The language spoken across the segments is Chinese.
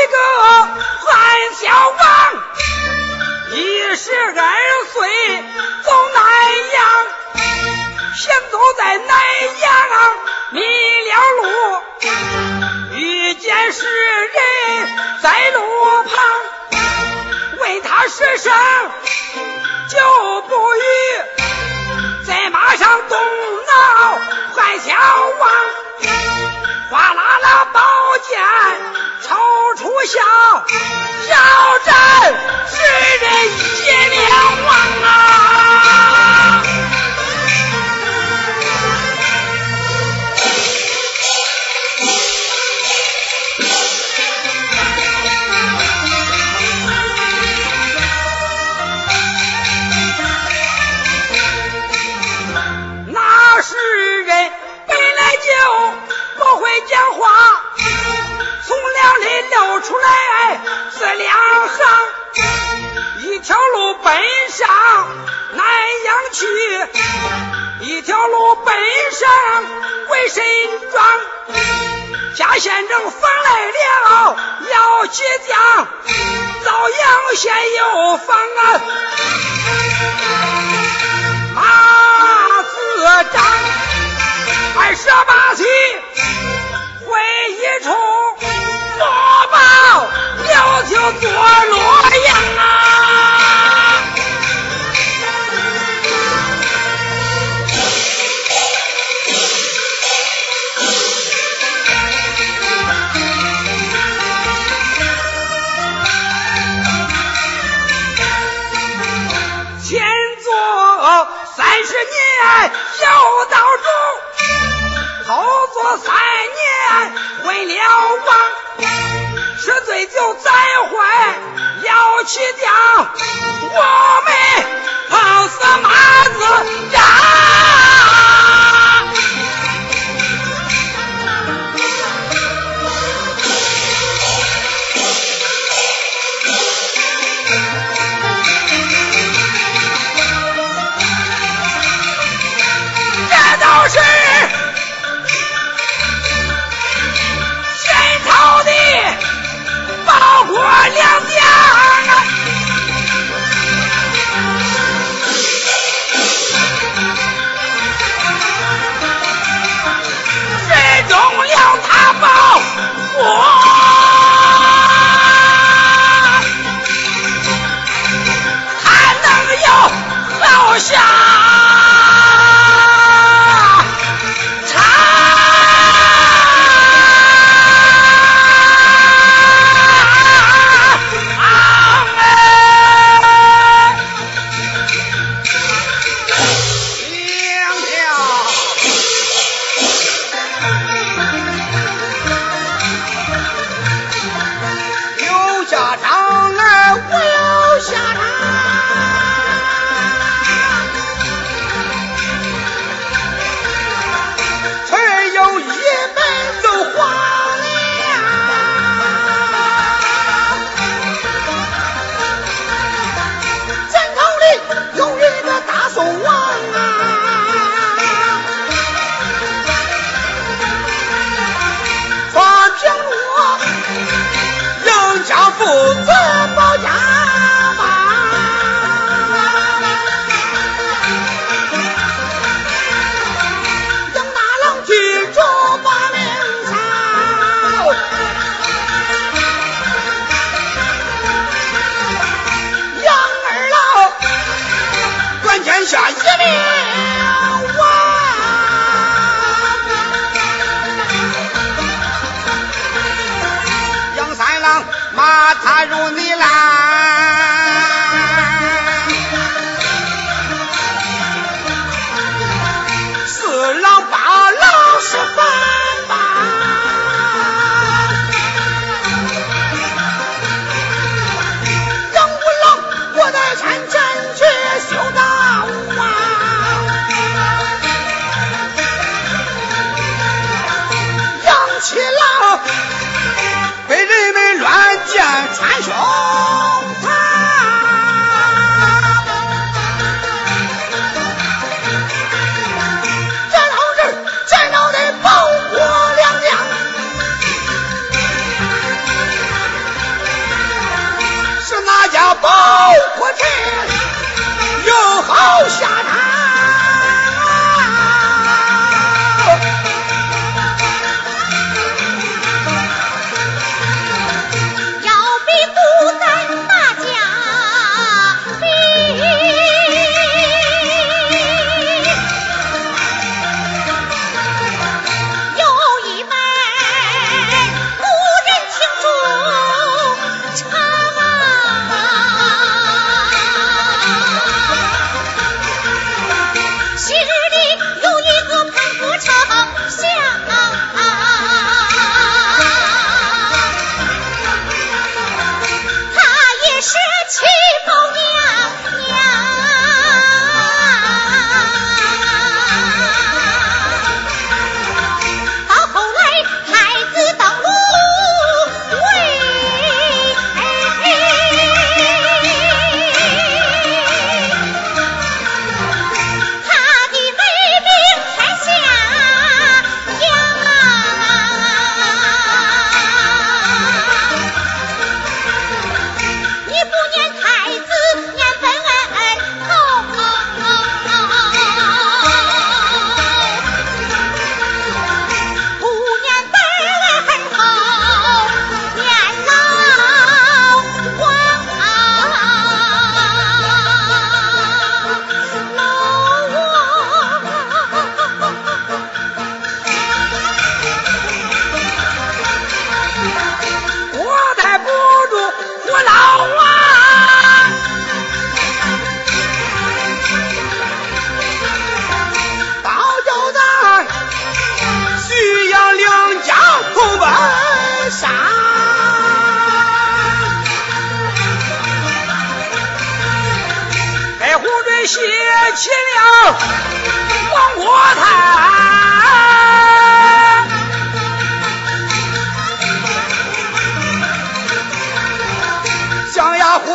一个汉小王，一十二岁走南阳，行走在南阳迷了路，遇见世人在路旁，问他是声就不语。在马上动脑换小王，哗啦啦宝剑抽出鞘，要斩世人一命亡啊！南阳去，一条路奔上归神庄。贾县城访来了要起将，遭阳县有访啊。马子张二十八岁会一出，做报要求做洛阳啊！年有道主，后做三年混了王，吃醉酒再坏要起将，我们碰死马子张。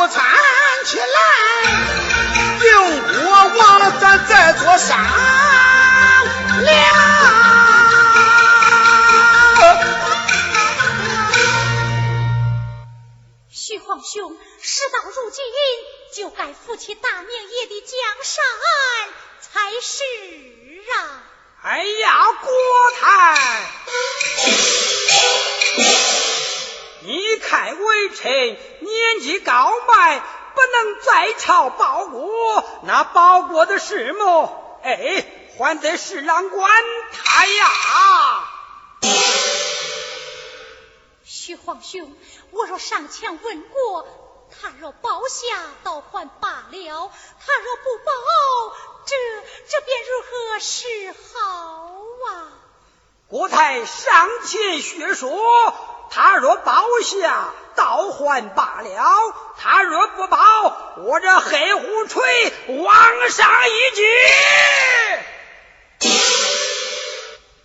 象牙虎搀起来，迎国王咱在座商量。兄，事到如今，就该扶起大明爷的江山才是啊！哎呀，国太，你看微臣年纪高迈，不能再朝报国，那报国的事么？哎，还得侍郎官他呀。徐皇兄，我若上前问过，他若报下，倒还罢了；他若不报，这这便如何是好啊？国太上前学说，他若报下，倒还罢了；他若不报，我这黑虎锤往上一举。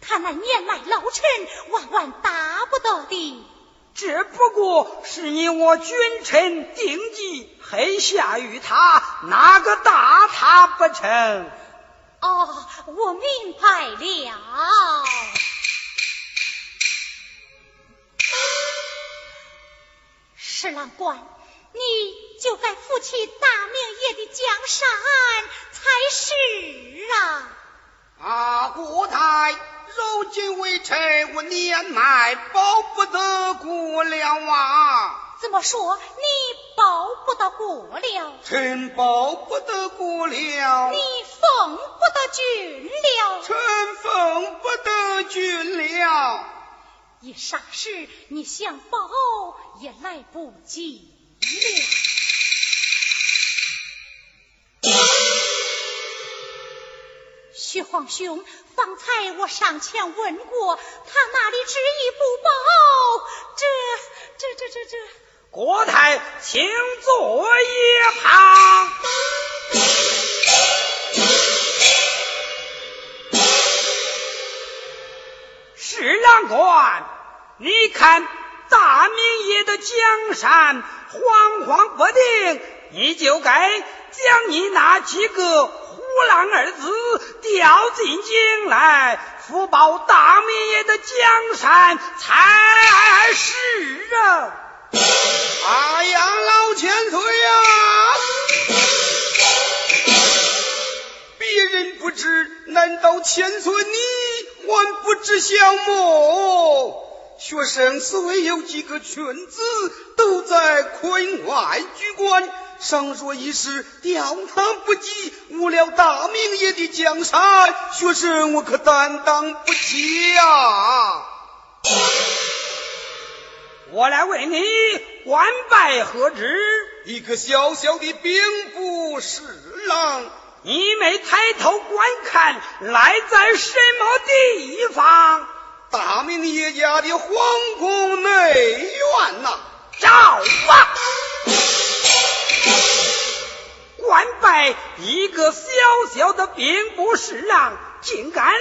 他那年迈老臣，万万打不得的。只不过是你我君臣定计，黑下于他，哪个打他不成？哦，我明白了。侍郎官，你就该负起大明爷的江山才是啊！啊，国太。如今为臣，我年迈，保不得过了啊！怎么说你保不得过了？臣保不得过了。你封不得君了。臣封不得君了。一霎时，你想保也来不及了。徐皇兄，方才我上前问过，他那里执意不报，这、这、这、这、这……国太，请坐一旁。侍郎官，你看大明爷的江山惶惶不定，你就该将你那几个。虎狼二字调进京来，福报大明爷的江山才是啊！哎呀，老千岁呀！别人不知，难道千岁你还不知晓么？学生虽有几个群子，都在坤外居官。上说一时吊堂不及，误了大明爷的江山，学生我可担当不起呀！我来问你，官拜何职？一个小小的兵部侍郎。你没抬头观看，来在什么地方？大明爷家的皇宫内院呐！赵王！官拜一个小小的兵部侍郎，竟敢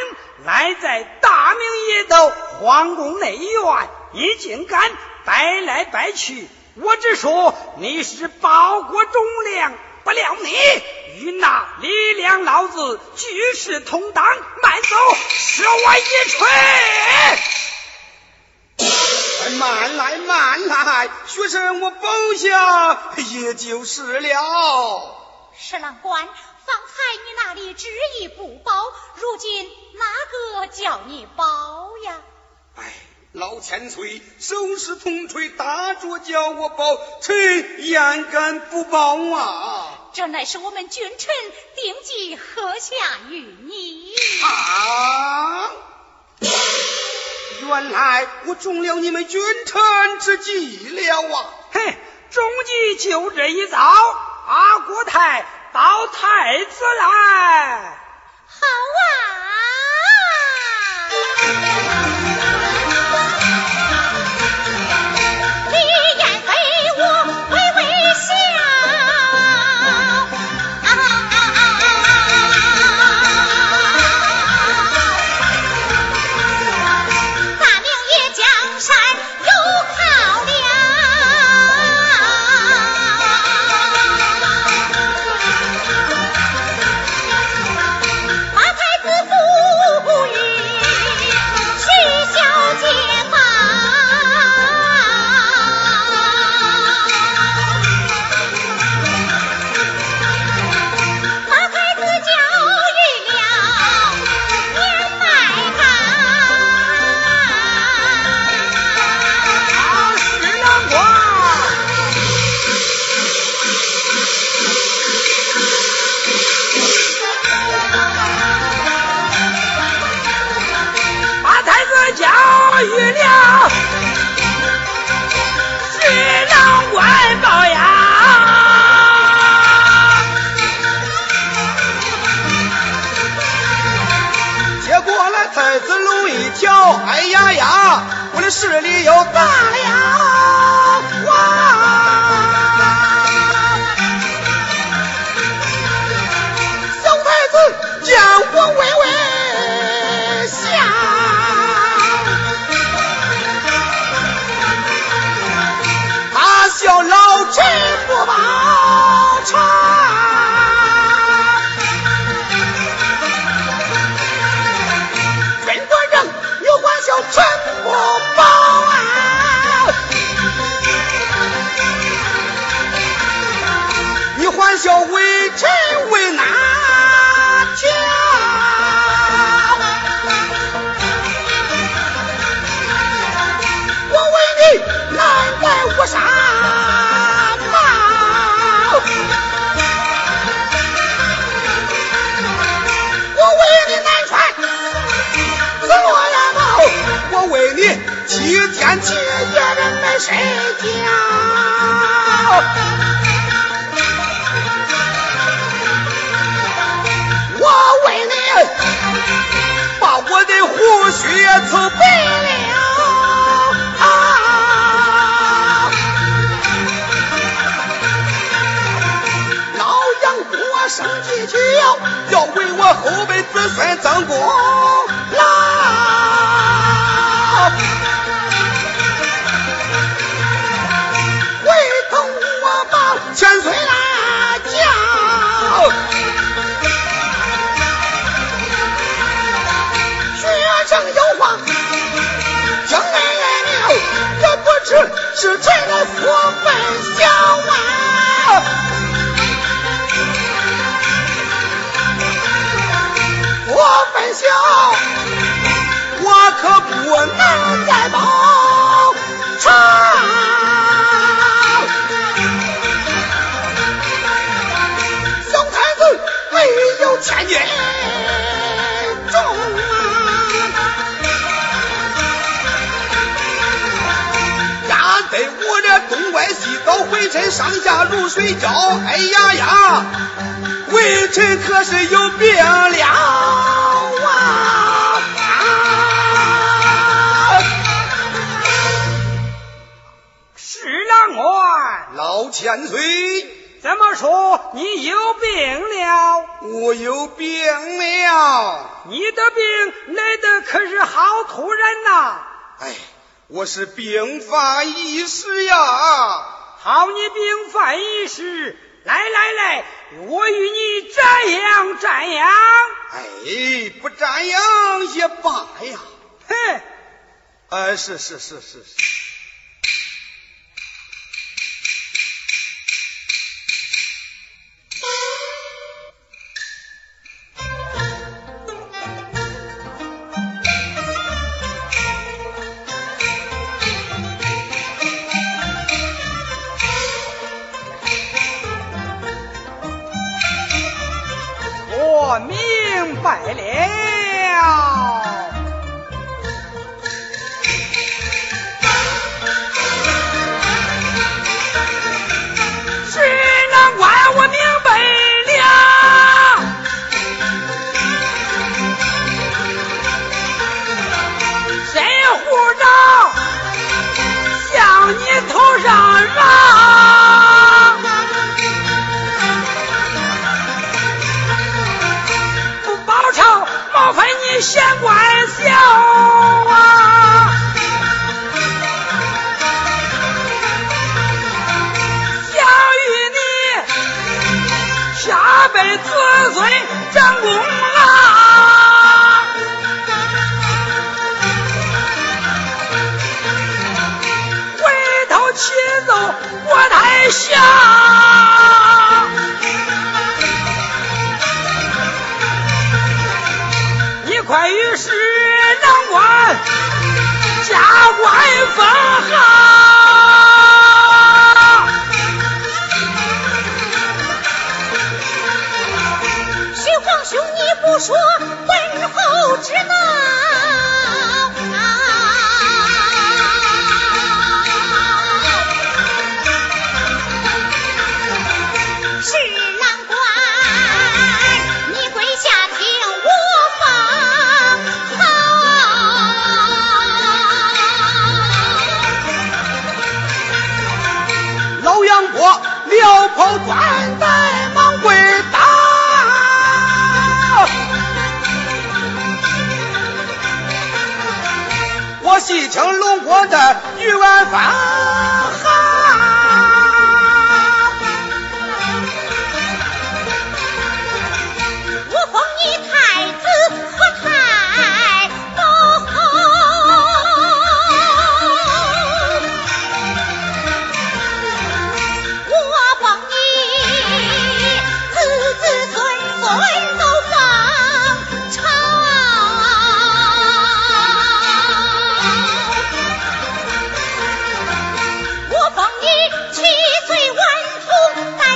赖在大明爷的皇宫内院，你竟敢摆来摆去！我只说你是报国忠良，不料你与那李良老子举世同当，慢走，射我一锤！慢来，慢来，学生我保下也就是了。侍郎官，方才你那里执意不包，如今哪个叫你包呀？哎，老千岁，手持铜锤打着叫我报，臣焉敢不报啊？这乃是我们君臣定计何下于你啊！原来我中了你们君臣之计了啊！嘿，中计就这一招。阿国太到太子来，好啊！可不能再报仇。千斤重啊，压得我这东歪西倒，回身上下如水浇。哎呀呀，微臣可是有病了老千岁。怎么说？你有病了？我有病了。你的病来的可是好突然呐！哎，我是病发一时呀。好，你病发一时，来来来，我与你瞻仰瞻仰。哎，不瞻仰也罢呀。哼，哎，是是是是是。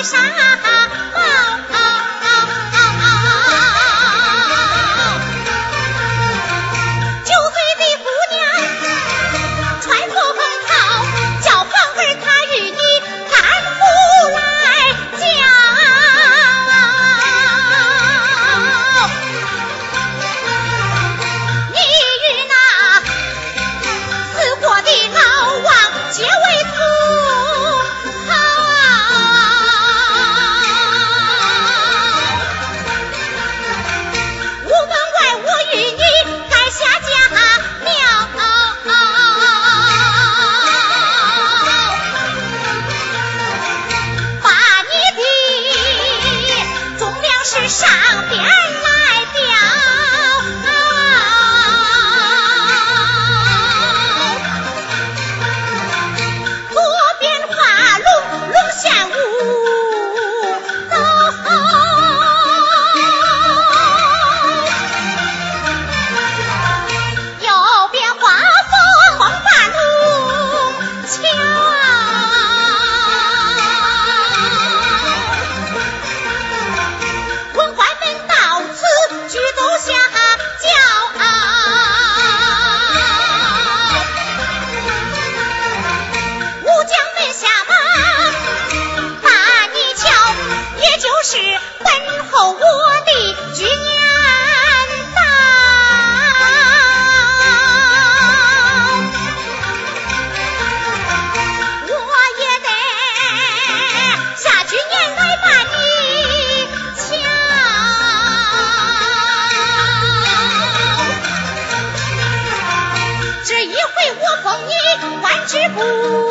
沙不。